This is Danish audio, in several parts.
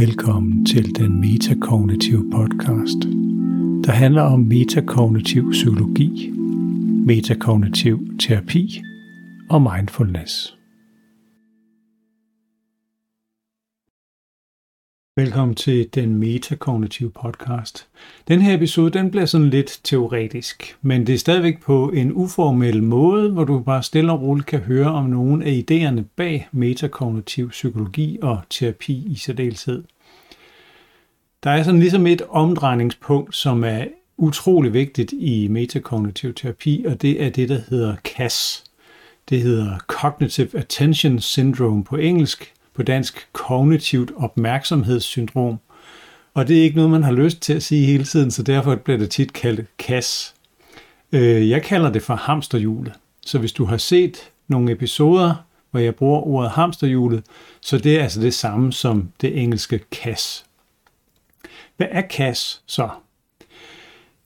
Velkommen til den metakognitive podcast, der handler om metakognitiv psykologi, metakognitiv terapi og mindfulness. Velkommen til den metakognitive podcast. Den her episode den bliver sådan lidt teoretisk, men det er stadigvæk på en uformel måde, hvor du bare stille og roligt kan høre om nogle af idéerne bag metakognitiv psykologi og terapi i særdeleshed. Der er sådan ligesom et omdrejningspunkt, som er utrolig vigtigt i metakognitiv terapi, og det er det, der hedder CAS. Det hedder Cognitive Attention Syndrome på engelsk, på dansk kognitivt opmærksomhedssyndrom. Og det er ikke noget, man har lyst til at sige hele tiden, så derfor bliver det tit kaldt CAS. Øh, jeg kalder det for hamsterhjulet. Så hvis du har set nogle episoder, hvor jeg bruger ordet hamsterhjulet, så det er altså det samme som det engelske CAS. Hvad er CAS så?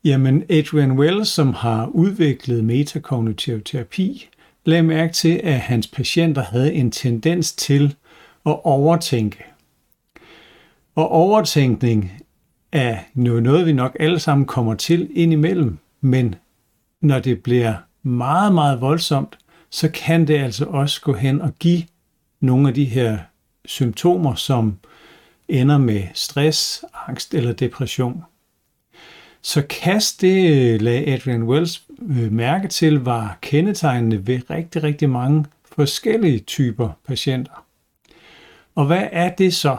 Jamen, Adrian Wells, som har udviklet metakognitiv terapi, lagde mærke til, at hans patienter havde en tendens til at overtænke. Og overtænkning er noget, vi nok alle sammen kommer til indimellem, men når det bliver meget, meget voldsomt, så kan det altså også gå hen og give nogle af de her symptomer, som ender med stress, angst eller depression. Så kast det øh, lagde Adrian Wells øh, mærke til, var kendetegnende ved rigtig, rigtig mange forskellige typer patienter. Og hvad er det så?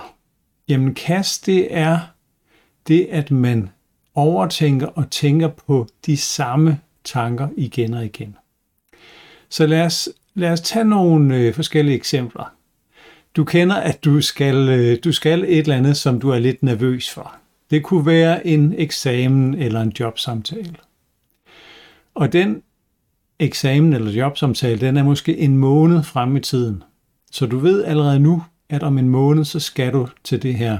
Jamen kast det er det, at man overtænker og tænker på de samme tanker igen og igen. Så lad os, lad os tage nogle øh, forskellige eksempler. Du kender, at du skal, øh, du skal et eller andet, som du er lidt nervøs for. Det kunne være en eksamen eller en jobsamtale. Og den eksamen eller jobsamtale, den er måske en måned frem i tiden. Så du ved allerede nu, at om en måned, så skal du til det her,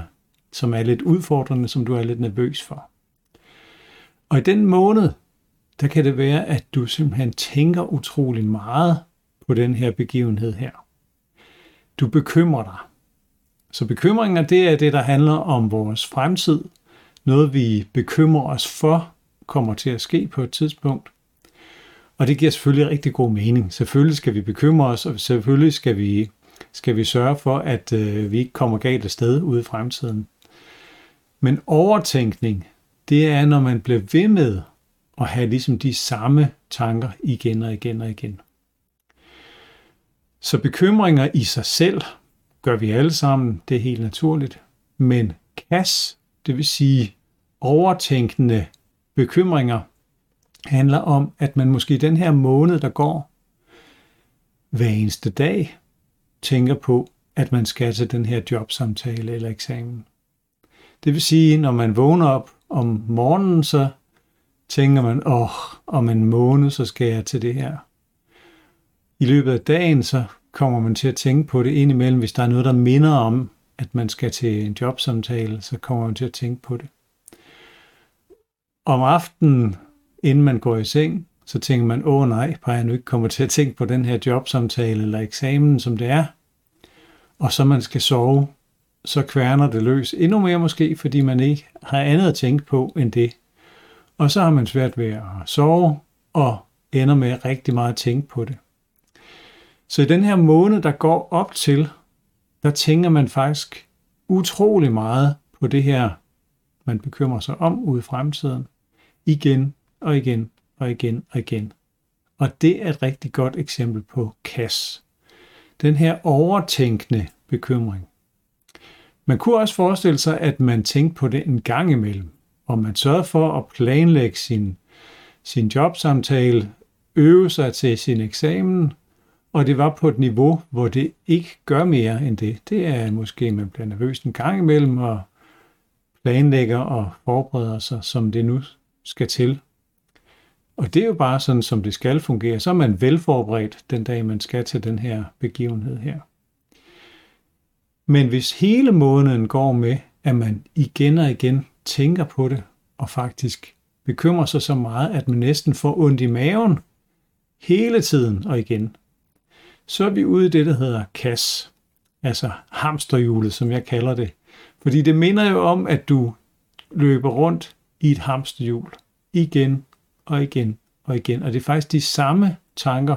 som er lidt udfordrende, som du er lidt nervøs for. Og i den måned, der kan det være, at du simpelthen tænker utrolig meget på den her begivenhed her. Du bekymrer dig. Så bekymringer, det er det, der handler om vores fremtid. Noget, vi bekymrer os for, kommer til at ske på et tidspunkt. Og det giver selvfølgelig rigtig god mening. Selvfølgelig skal vi bekymre os, og selvfølgelig skal vi, skal vi sørge for, at øh, vi ikke kommer galt af sted ude i fremtiden. Men overtænkning, det er, når man bliver ved med at have ligesom de samme tanker igen og igen og igen. Så bekymringer i sig selv gør vi alle sammen, det er helt naturligt. Men kas, det vil sige overtænkende bekymringer, handler om, at man måske den her måned, der går, hver eneste dag tænker på, at man skal til den her jobsamtale eller eksamen. Det vil sige, når man vågner op om morgenen, så tænker man, åh, oh, om en måned, så skal jeg til det her i løbet af dagen, så kommer man til at tænke på det indimellem, hvis der er noget, der minder om, at man skal til en jobsamtale, så kommer man til at tænke på det. Om aftenen, inden man går i seng, så tænker man, åh nej, bare jeg nu ikke kommer til at tænke på den her jobsamtale eller eksamen, som det er. Og så man skal sove, så kværner det løs endnu mere måske, fordi man ikke har andet at tænke på end det. Og så har man svært ved at sove, og ender med rigtig meget at tænke på det. Så i den her måned, der går op til, der tænker man faktisk utrolig meget på det her, man bekymrer sig om ude i fremtiden. Igen og igen og igen og igen. Og det er et rigtig godt eksempel på KAS. Den her overtænkende bekymring. Man kunne også forestille sig, at man tænkte på det en gang imellem, og man sørger for at planlægge sin, sin jobsamtale, øve sig til sin eksamen, og det var på et niveau, hvor det ikke gør mere end det. Det er måske, man bliver nervøs en gang imellem og planlægger og forbereder sig, som det nu skal til. Og det er jo bare sådan, som det skal fungere. Så er man velforberedt den dag, man skal til den her begivenhed her. Men hvis hele måneden går med, at man igen og igen tænker på det, og faktisk bekymrer sig så meget, at man næsten får ondt i maven hele tiden og igen, så er vi ude i det, der hedder KAS, altså hamsterhjulet, som jeg kalder det. Fordi det minder jo om, at du løber rundt i et hamsterhjul igen og igen og igen. Og det er faktisk de samme tanker,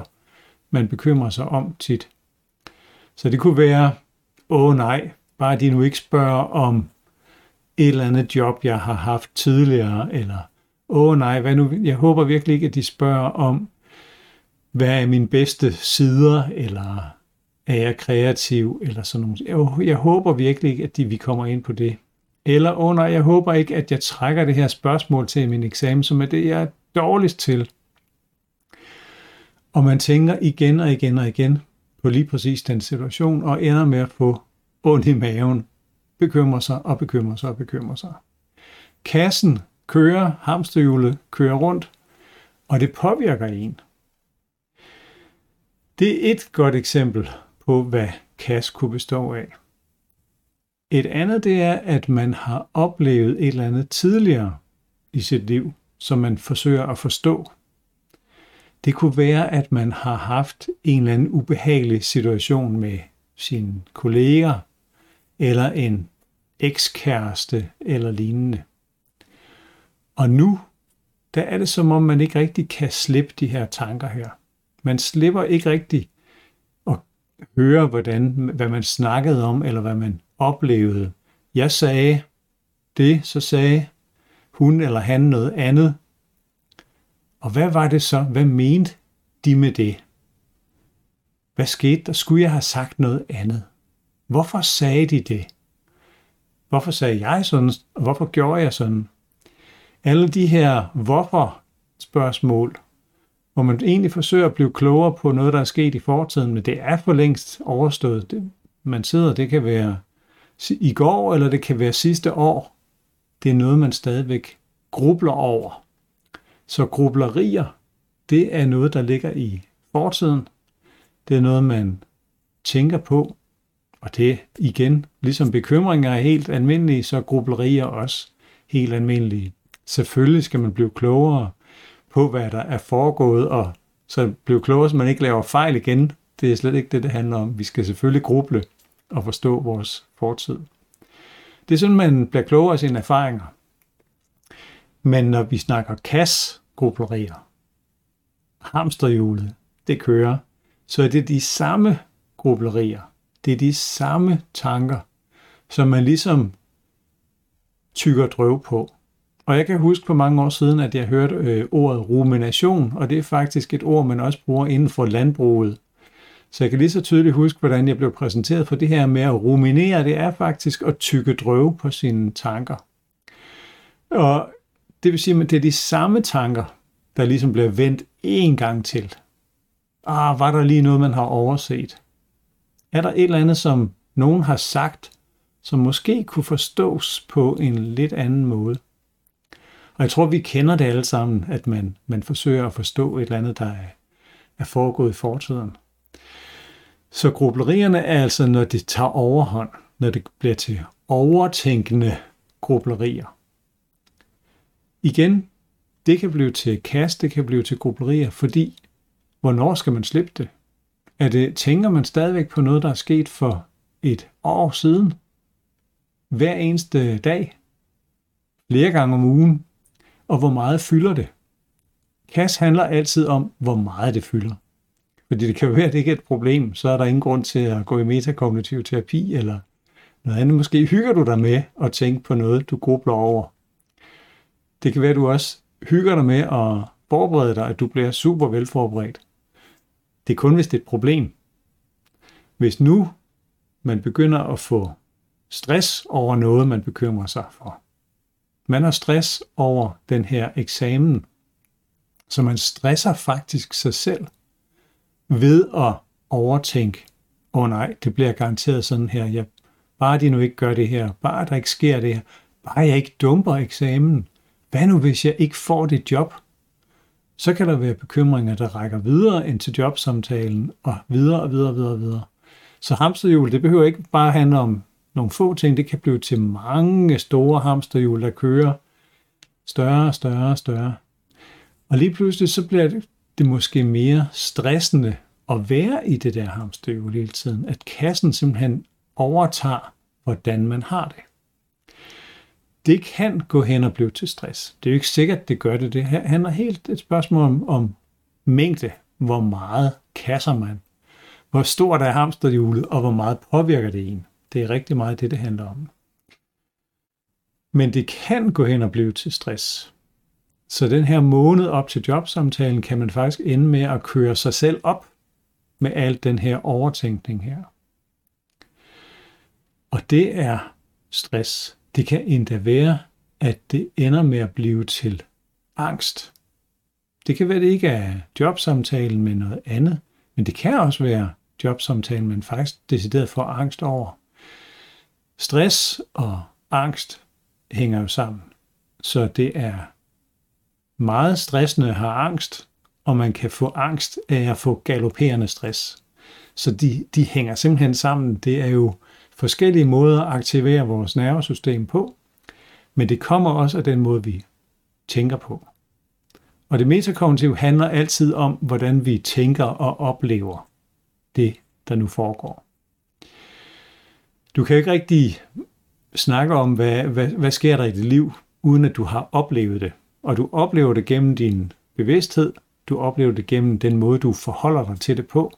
man bekymrer sig om tit. Så det kunne være, åh nej, bare de nu ikke spørger om et eller andet job, jeg har haft tidligere, eller åh nej, hvad nu, jeg håber virkelig ikke, at de spørger om, hvad er mine bedste sider, eller er jeg kreativ, eller sådan noget. Jeg, jeg håber virkelig ikke, at de, vi kommer ind på det. Eller, åh nej, jeg håber ikke, at jeg trækker det her spørgsmål til min eksamen, som er det, jeg dårligst til. Og man tænker igen og igen og igen på lige præcis den situation, og ender med at få ondt i maven, bekymrer sig og bekymrer sig og bekymrer sig. Kassen kører, hamsterhjulet kører rundt, og det påvirker en. Det er et godt eksempel på, hvad kasse kunne bestå af. Et andet det er, at man har oplevet et eller andet tidligere i sit liv, som man forsøger at forstå. Det kunne være, at man har haft en eller anden ubehagelig situation med sine kolleger, eller en ekskæreste eller lignende. Og nu, der er det som om, man ikke rigtig kan slippe de her tanker her. Man slipper ikke rigtig at høre, hvordan, hvad man snakkede om, eller hvad man oplevede. Jeg sagde det, så sagde hun eller han noget andet. Og hvad var det så? Hvad mente de med det? Hvad skete der? Skulle jeg have sagt noget andet? Hvorfor sagde de det? Hvorfor sagde jeg sådan? Og hvorfor gjorde jeg sådan? Alle de her hvorfor-spørgsmål, hvor man egentlig forsøger at blive klogere på noget, der er sket i fortiden, men det er for længst overstået. Det, man sidder, det kan være i går, eller det kan være sidste år. Det er noget, man stadigvæk grubler over. Så grublerier, det er noget, der ligger i fortiden. Det er noget, man tænker på. Og det igen, ligesom bekymringer er helt almindelige, så er grublerier også helt almindelige. Selvfølgelig skal man blive klogere på, hvad der er foregået, og så blive klogere, så man ikke laver fejl igen. Det er slet ikke det, det handler om. Vi skal selvfølgelig gruble og forstå vores fortid. Det er sådan, man bliver klogere af sine erfaringer. Men når vi snakker kas hamsterhjulet, det kører, så er det de samme grublerier. Det er de samme tanker, som man ligesom tykker drøv på. Og jeg kan huske for mange år siden, at jeg hørte øh, ordet rumination, og det er faktisk et ord, man også bruger inden for landbruget. Så jeg kan lige så tydeligt huske, hvordan jeg blev præsenteret for det her med at ruminere. Det er faktisk at tykke drøve på sine tanker. Og det vil sige, at det er de samme tanker, der ligesom bliver vendt en gang til. Ah, var der lige noget, man har overset? Er der et eller andet, som nogen har sagt, som måske kunne forstås på en lidt anden måde? Og jeg tror, vi kender det alle sammen, at man, man forsøger at forstå et eller andet, der er, er foregået i fortiden. Så grublerierne er altså, når det tager overhånd, når det bliver til overtænkende grublerier. Igen, det kan blive til kast, det kan blive til grublerier, fordi hvornår skal man slippe det? Er det, tænker man stadigvæk på noget, der er sket for et år siden? Hver eneste dag? Flere gange om ugen? Og hvor meget fylder det? Kast handler altid om, hvor meget det fylder. Fordi det kan jo være, at det ikke er et problem, så er der ingen grund til at gå i metakognitiv terapi eller noget andet. Måske hygger du dig med at tænke på noget, du grubler over. Det kan være, at du også hygger dig med at forberede dig, at du bliver super velforberedt. Det er kun, hvis det er et problem. Hvis nu man begynder at få stress over noget, man bekymrer sig for. Man har stress over den her eksamen, så man stresser faktisk sig selv ved at overtænke, åh oh nej, det bliver garanteret sådan her, jeg, bare de nu ikke gør det her, bare der ikke sker det her, bare jeg ikke dumper eksamen, hvad nu hvis jeg ikke får det job? Så kan der være bekymringer, der rækker videre ind til jobsamtalen, og videre og videre og videre og videre. Så hamsterhjul, det behøver ikke bare handle om nogle få ting, det kan blive til mange store hamsterhjul, der kører større og større og større. Og lige pludselig så bliver det, det måske mere stressende at være i det der hamsterhjul hele tiden, at kassen simpelthen overtager, hvordan man har det. det kan gå hen og blive til stress. Det er jo ikke sikkert, det gør det. Det handler helt et spørgsmål om, om mængde. Hvor meget kasser man? Hvor stort er hamsterhjulet, og hvor meget påvirker det en? Det er rigtig meget det, det handler om. Men det kan gå hen og blive til stress. Så den her måned op til jobsamtalen kan man faktisk ende med at køre sig selv op med al den her overtænkning her. Og det er stress. Det kan endda være, at det ender med at blive til angst. Det kan være, det ikke er jobsamtalen, men noget andet. Men det kan også være jobsamtalen, man faktisk decideret for angst over. Stress og angst hænger jo sammen. Så det er meget stressende har angst, og man kan få angst af at få galopperende stress. Så de, de hænger simpelthen sammen. Det er jo forskellige måder at aktivere vores nervesystem på, men det kommer også af den måde, vi tænker på. Og det metakognitive handler altid om, hvordan vi tænker og oplever det, der nu foregår. Du kan ikke rigtig snakke om, hvad, hvad, hvad sker der i dit liv, uden at du har oplevet det. Og du oplever det gennem din bevidsthed, du oplever det gennem den måde, du forholder dig til det på.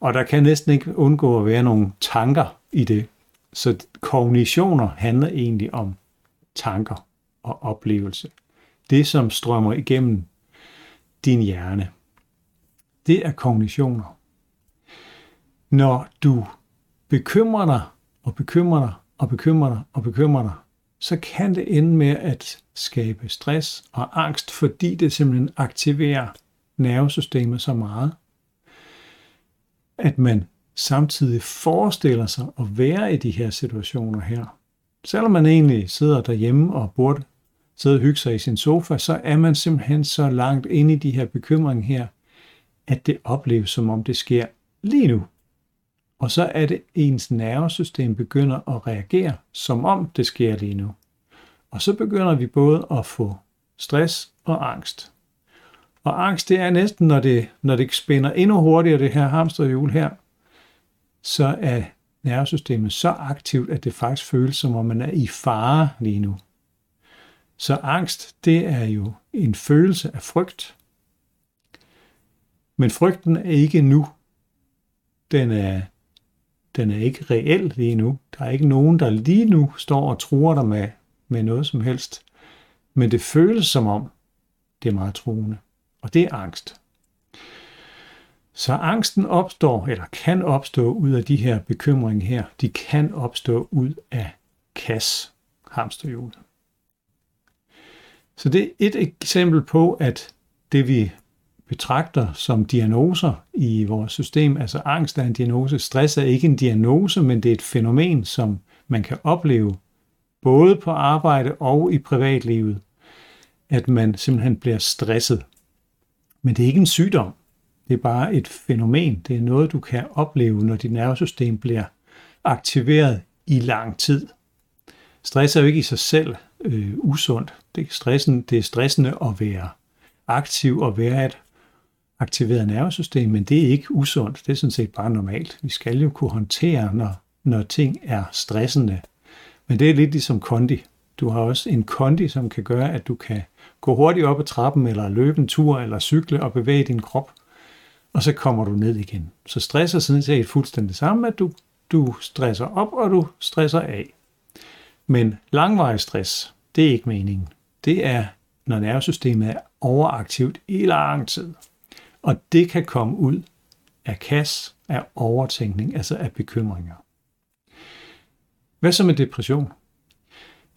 Og der kan næsten ikke undgå at være nogle tanker i det. Så kognitioner handler egentlig om tanker og oplevelse. Det, som strømmer igennem din hjerne. Det er kognitioner. Når du bekymrer dig og bekymrer dig og bekymrer dig og bekymrer dig, så kan det ende med at skabe stress og angst, fordi det simpelthen aktiverer nervesystemet så meget, at man samtidig forestiller sig at være i de her situationer her. Selvom man egentlig sidder derhjemme og burde sidde og hygge sig i sin sofa, så er man simpelthen så langt inde i de her bekymringer her, at det opleves som om det sker lige nu. Og så er det, ens nervesystem begynder at reagere, som om det sker lige nu. Og så begynder vi både at få stress og angst. Og angst, det er næsten, når det, når det spænder endnu hurtigere, det her hamsterhjul her, så er nervesystemet så aktivt, at det faktisk føles, som om man er i fare lige nu. Så angst, det er jo en følelse af frygt. Men frygten er ikke nu. Den er, den er ikke reel lige nu. Der er ikke nogen, der lige nu står og truer dig med, med noget som helst. Men det føles som om, det er meget truende. Og det er angst. Så angsten opstår, eller kan opstå ud af de her bekymringer her. De kan opstå ud af kas, hamsterhjulet. Så det er et eksempel på, at det vi betragter som diagnoser i vores system, altså angst er en diagnose, stress er ikke en diagnose, men det er et fænomen, som man kan opleve både på arbejde og i privatlivet, at man simpelthen bliver stresset. Men det er ikke en sygdom. Det er bare et fænomen. Det er noget, du kan opleve, når dit nervesystem bliver aktiveret i lang tid. Stress er jo ikke i sig selv øh, usundt. Det er, stressen, det er stressende at være aktiv og være et aktiveret nervesystem, men det er ikke usundt. Det er sådan set bare normalt. Vi skal jo kunne håndtere, når, når ting er stressende. Men det er lidt ligesom kondi. Du har også en kondi, som kan gøre, at du kan gå hurtigt op ad trappen, eller løbe en tur, eller cykle og bevæge din krop, og så kommer du ned igen. Så stress er sådan set fuldstændig samme, at du, du stresser op, og du stresser af. Men langvarig stress, det er ikke meningen. Det er, når nervesystemet er overaktivt i lang tid. Og det kan komme ud af kas, af overtænkning, altså af bekymringer. Hvad så med depression?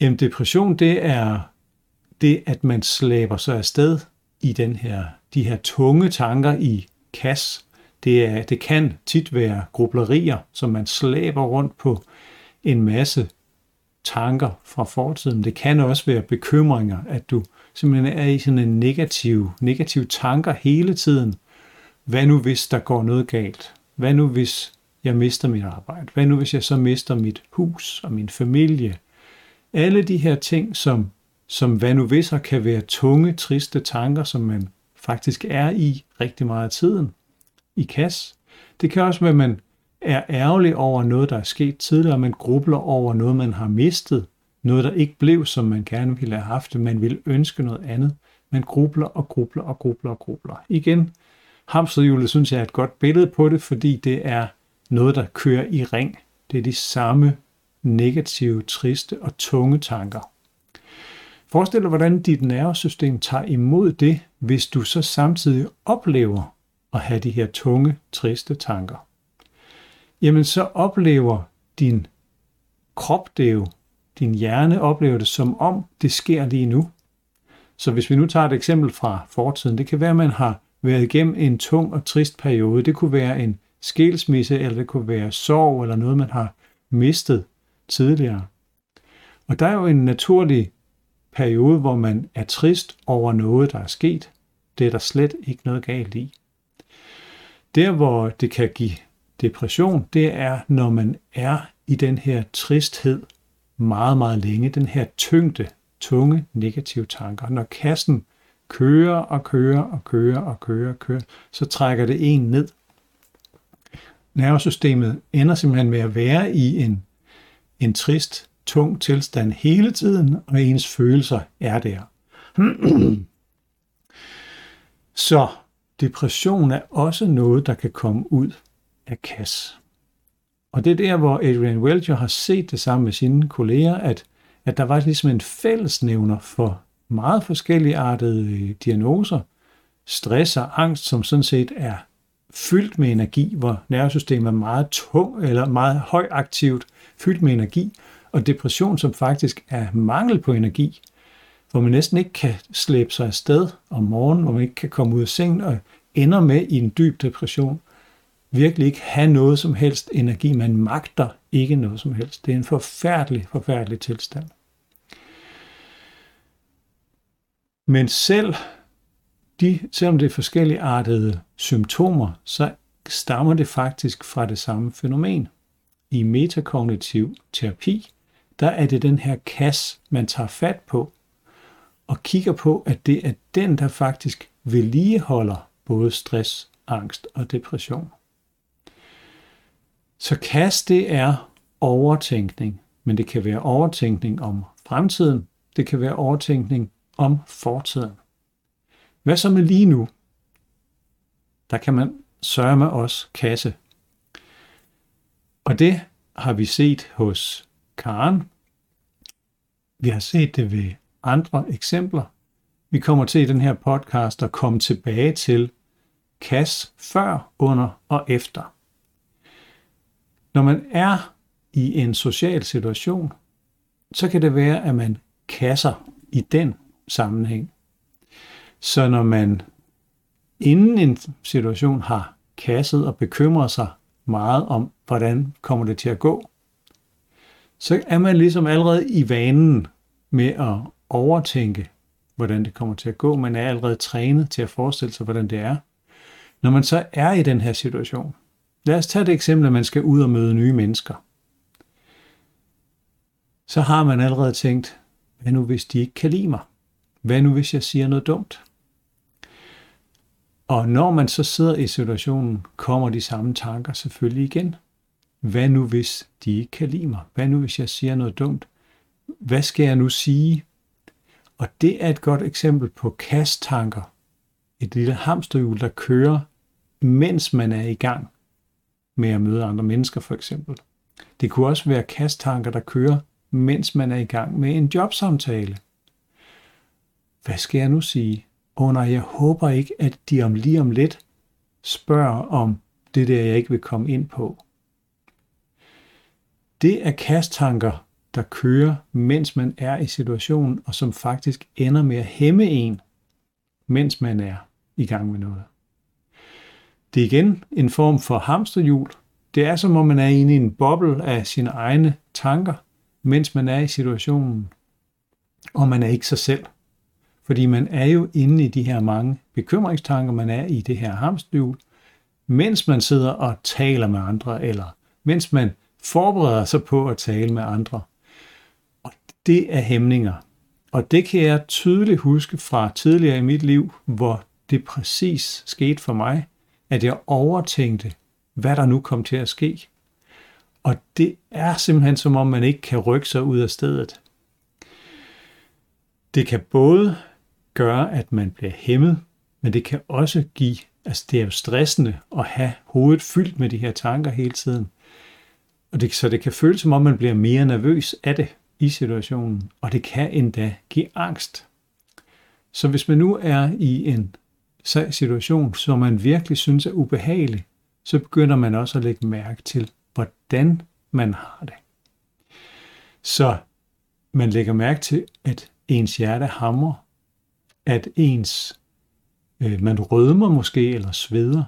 Jamen depression, det er det, at man slæber sig afsted i den her, de her tunge tanker i kas. Det, er, det kan tit være grublerier, som man slæber rundt på en masse tanker fra fortiden. Det kan også være bekymringer, at du simpelthen er i sådan en negativ, negativ tanker hele tiden. Hvad nu hvis der går noget galt? Hvad nu hvis jeg mister mit arbejde? Hvad nu hvis jeg så mister mit hus og min familie? Alle de her ting, som, som hvad nu hvis kan være tunge, triste tanker, som man faktisk er i rigtig meget af tiden i kas. Det kan også være, at man er ærgerlig over noget, der er sket tidligere, man grubler over noget, man har mistet, noget, der ikke blev, som man gerne ville have haft det. Man ville ønske noget andet. Man grubler og grubler og grubler og grubler. Igen, hamsterhjulet synes jeg er et godt billede på det, fordi det er noget, der kører i ring. Det er de samme negative, triste og tunge tanker. Forestil dig, hvordan dit nervesystem tager imod det, hvis du så samtidig oplever at have de her tunge, triste tanker. Jamen så oplever din krop det jo, din hjerne oplever det som om det sker lige nu. Så hvis vi nu tager et eksempel fra fortiden, det kan være, at man har været igennem en tung og trist periode. Det kunne være en skilsmisse, eller det kunne være sorg, eller noget, man har mistet tidligere. Og der er jo en naturlig periode, hvor man er trist over noget, der er sket. Det er der slet ikke noget galt i. Der, hvor det kan give depression, det er, når man er i den her tristhed meget, meget længe. Den her tyngde, tunge, negative tanker. Når kassen kører og kører og kører og kører og kører, så trækker det en ned. Nervesystemet ender simpelthen med at være i en, en trist, tung tilstand hele tiden, og ens følelser er der. Så depression er også noget, der kan komme ud af kassen. Og det er der, hvor Adrian Welch har set det sammen med sine kolleger, at, at der var ligesom en fællesnævner for meget forskellige artede øh, diagnoser. Stress og angst, som sådan set er fyldt med energi, hvor nervesystemet er meget tung eller meget højaktivt, fyldt med energi, og depression, som faktisk er mangel på energi, hvor man næsten ikke kan slæbe sig afsted om morgenen, hvor man ikke kan komme ud af sengen og ender med i en dyb depression, virkelig ikke have noget som helst energi. Man magter ikke noget som helst. Det er en forfærdelig, forfærdelig tilstand. Men selv de, selvom det er forskellige artede symptomer, så stammer det faktisk fra det samme fænomen. I metakognitiv terapi, der er det den her kasse, man tager fat på, og kigger på, at det er den, der faktisk vedligeholder både stress, angst og depression. Så kast det er overtænkning, men det kan være overtænkning om fremtiden, det kan være overtænkning om fortiden. Hvad så med lige nu? Der kan man sørge med os kasse. Og det har vi set hos Karen. Vi har set det ved andre eksempler. Vi kommer til i den her podcast at komme tilbage til kas før, under og efter. Når man er i en social situation, så kan det være, at man kasser i den sammenhæng. Så når man inden en situation har kasset og bekymrer sig meget om, hvordan kommer det til at gå, så er man ligesom allerede i vanen med at overtænke, hvordan det kommer til at gå. Man er allerede trænet til at forestille sig, hvordan det er. Når man så er i den her situation, lad os tage det eksempel, at man skal ud og møde nye mennesker. Så har man allerede tænkt, hvad nu hvis de ikke kan lide mig? Hvad nu hvis jeg siger noget dumt? Og når man så sidder i situationen, kommer de samme tanker selvfølgelig igen. Hvad nu hvis de ikke kan lide mig? Hvad nu hvis jeg siger noget dumt? Hvad skal jeg nu sige? Og det er et godt eksempel på kasttanker. Et lille hamsterhjul, der kører, mens man er i gang med at møde andre mennesker for eksempel. Det kunne også være kasttanker, der kører, mens man er i gang med en jobsamtale. Hvad skal jeg nu sige? Åh oh, nej, jeg håber ikke, at de om lige om lidt spørger om det der, jeg ikke vil komme ind på. Det er kasttanker, der kører, mens man er i situationen, og som faktisk ender med at hæmme en, mens man er i gang med noget. Det er igen en form for hamsterhjul. Det er som om man er inde i en boble af sine egne tanker, mens man er i situationen, og man er ikke sig selv. Fordi man er jo inde i de her mange bekymringstanker, man er i det her hamsterhjul, mens man sidder og taler med andre, eller mens man forbereder sig på at tale med andre. Og det er hæmninger. Og det kan jeg tydeligt huske fra tidligere i mit liv, hvor det præcis skete for mig, at jeg overtænkte, hvad der nu kom til at ske. Og det er simpelthen som om, man ikke kan rykke sig ud af stedet. Det kan både gøre, at man bliver hæmmet, men det kan også give, altså det er jo stressende at have hovedet fyldt med de her tanker hele tiden. Og det, så det kan føles som om, man bliver mere nervøs af det i situationen, og det kan endda give angst. Så hvis man nu er i en situation, som man virkelig synes er ubehagelig, så begynder man også at lægge mærke til, hvordan man har det. Så man lægger mærke til, at ens hjerte hamrer, at ens øh, man rødmer måske eller sveder,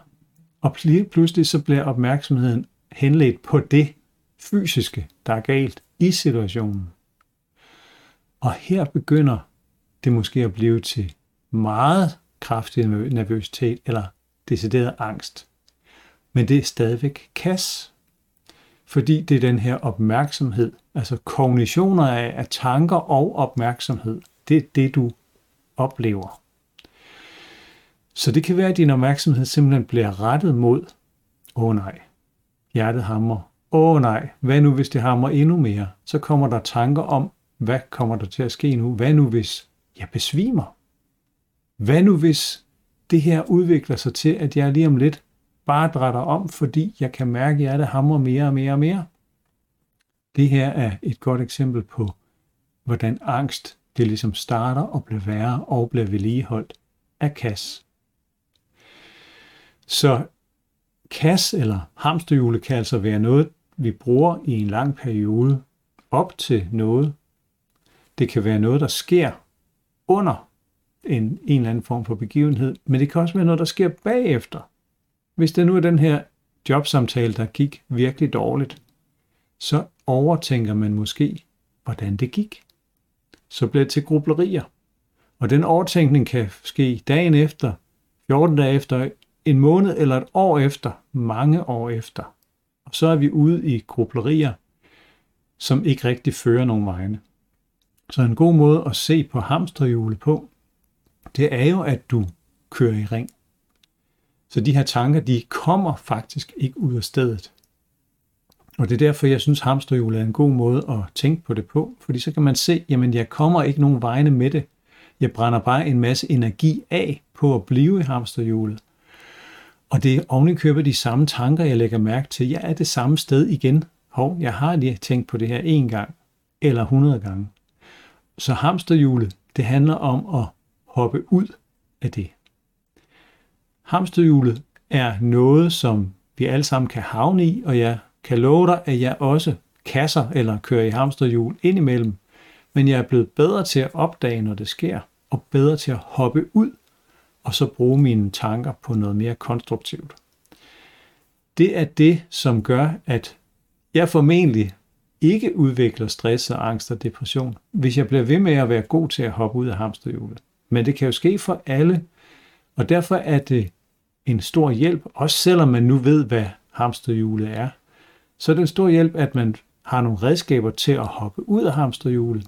og pludselig så bliver opmærksomheden henledt på det fysiske, der er galt i situationen. Og her begynder det måske at blive til meget kraftig nervøsitet eller decideret angst. Men det er stadigvæk kas. Fordi det er den her opmærksomhed, altså kognitioner af, af tanker og opmærksomhed, det er det, du oplever. Så det kan være, at din opmærksomhed simpelthen bliver rettet mod, åh oh, nej, hjertet hammer, åh oh, nej, hvad nu hvis det hammer endnu mere? Så kommer der tanker om, hvad kommer der til at ske nu? Hvad nu hvis jeg besvimer? Hvad nu hvis det her udvikler sig til, at jeg lige om lidt bare drætter om, fordi jeg kan mærke, at hjertet hamrer mere og mere og mere? Det her er et godt eksempel på, hvordan angst det ligesom starter og bliver værre og bliver vedligeholdt af kas. Så kas eller hamsterhjulet kan altså være noget, vi bruger i en lang periode op til noget. Det kan være noget, der sker under en, en eller anden form for begivenhed, men det kan også være noget, der sker bagefter. Hvis det nu er den her jobsamtale, der gik virkelig dårligt, så overtænker man måske, hvordan det gik. Så bliver det til grublerier. Og den overtænkning kan ske dagen efter, 14 dage efter, en måned eller et år efter, mange år efter. Og så er vi ude i grublerier, som ikke rigtig fører nogen vegne. Så en god måde at se på hamsterhjulet på, det er jo, at du kører i ring. Så de her tanker, de kommer faktisk ikke ud af stedet. Og det er derfor, jeg synes, hamsterhjulet er en god måde at tænke på det på, fordi så kan man se, jamen jeg kommer ikke nogen vegne med det. Jeg brænder bare en masse energi af på at blive i hamsterhjulet. Og det er ovenikøbet de samme tanker, jeg lægger mærke til. Jeg er det samme sted igen. Hov, jeg har lige tænkt på det her en gang, eller 100 gange. Så hamsterhjulet, det handler om at hoppe ud af det. Hamsterhjulet er noget, som vi alle sammen kan havne i, og jeg kan love dig, at jeg også kasser eller kører i hamsterhjul indimellem, men jeg er blevet bedre til at opdage, når det sker, og bedre til at hoppe ud, og så bruge mine tanker på noget mere konstruktivt. Det er det, som gør, at jeg formentlig ikke udvikler stress og angst og depression, hvis jeg bliver ved med at være god til at hoppe ud af hamsterhjulet. Men det kan jo ske for alle, og derfor er det en stor hjælp, også selvom man nu ved, hvad hamsterhjulet er, så er det en stor hjælp, at man har nogle redskaber til at hoppe ud af hamsterhjulet.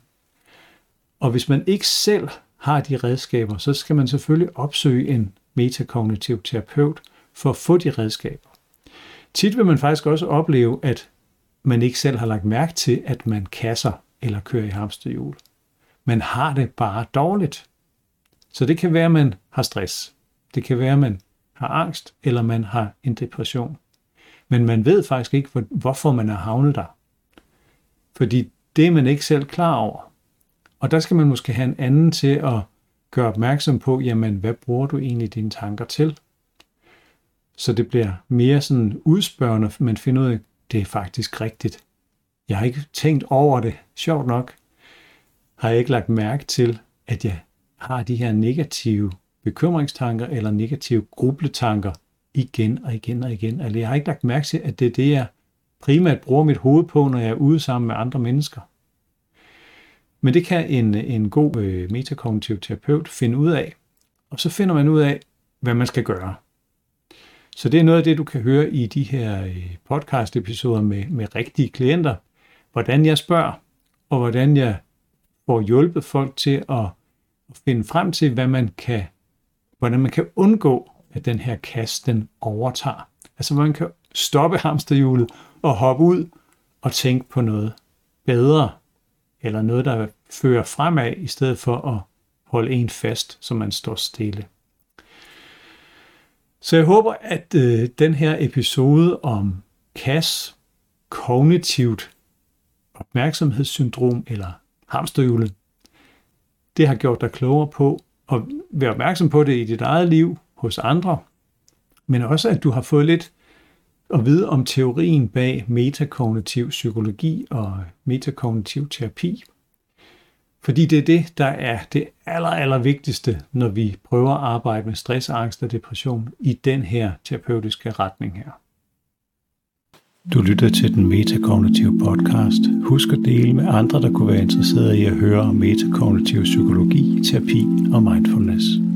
Og hvis man ikke selv har de redskaber, så skal man selvfølgelig opsøge en metakognitiv terapeut for at få de redskaber. Tit vil man faktisk også opleve, at man ikke selv har lagt mærke til, at man kasser eller kører i hamsterhjul. Man har det bare dårligt. Så det kan være, at man har stress. Det kan være, at man har angst, eller man har en depression. Men man ved faktisk ikke, hvorfor man er havnet der. Fordi det er man ikke selv klar over. Og der skal man måske have en anden til at gøre opmærksom på, jamen, hvad bruger du egentlig dine tanker til? Så det bliver mere sådan udspørgende, man finder ud af, det er faktisk rigtigt. Jeg har ikke tænkt over det. Sjovt nok har jeg ikke lagt mærke til, at jeg har de her negative bekymringstanker eller negative grubletanker igen og igen og igen. Altså, jeg har ikke lagt mærke til, at det er det, jeg primært bruger mit hoved på, når jeg er ude sammen med andre mennesker. Men det kan en, en god øh, metakognitiv terapeut finde ud af. Og så finder man ud af, hvad man skal gøre. Så det er noget af det, du kan høre i de her øh, podcast-episoder med, med rigtige klienter. Hvordan jeg spørger, og hvordan jeg får hjulpet folk til at, at finde frem til, hvad man kan, hvordan man kan undgå, at den her kast den overtager. Altså, hvordan man kan stoppe hamsterhjulet og hoppe ud og tænke på noget bedre eller noget, der fører fremad, i stedet for at holde en fast, så man står stille. Så jeg håber, at øh, den her episode om KAS, kognitivt opmærksomhedssyndrom eller hamsterhjulet, det har gjort dig klogere på at være opmærksom på det i dit eget liv hos andre, men også at du har fået lidt at vide om teorien bag metakognitiv psykologi og metakognitiv terapi. Fordi det er det, der er det aller, aller vigtigste, når vi prøver at arbejde med stress, angst og depression i den her terapeutiske retning her. Du lytter til den metakognitive podcast. Husk at dele med andre, der kunne være interesserede i at høre om metakognitiv psykologi, terapi og mindfulness.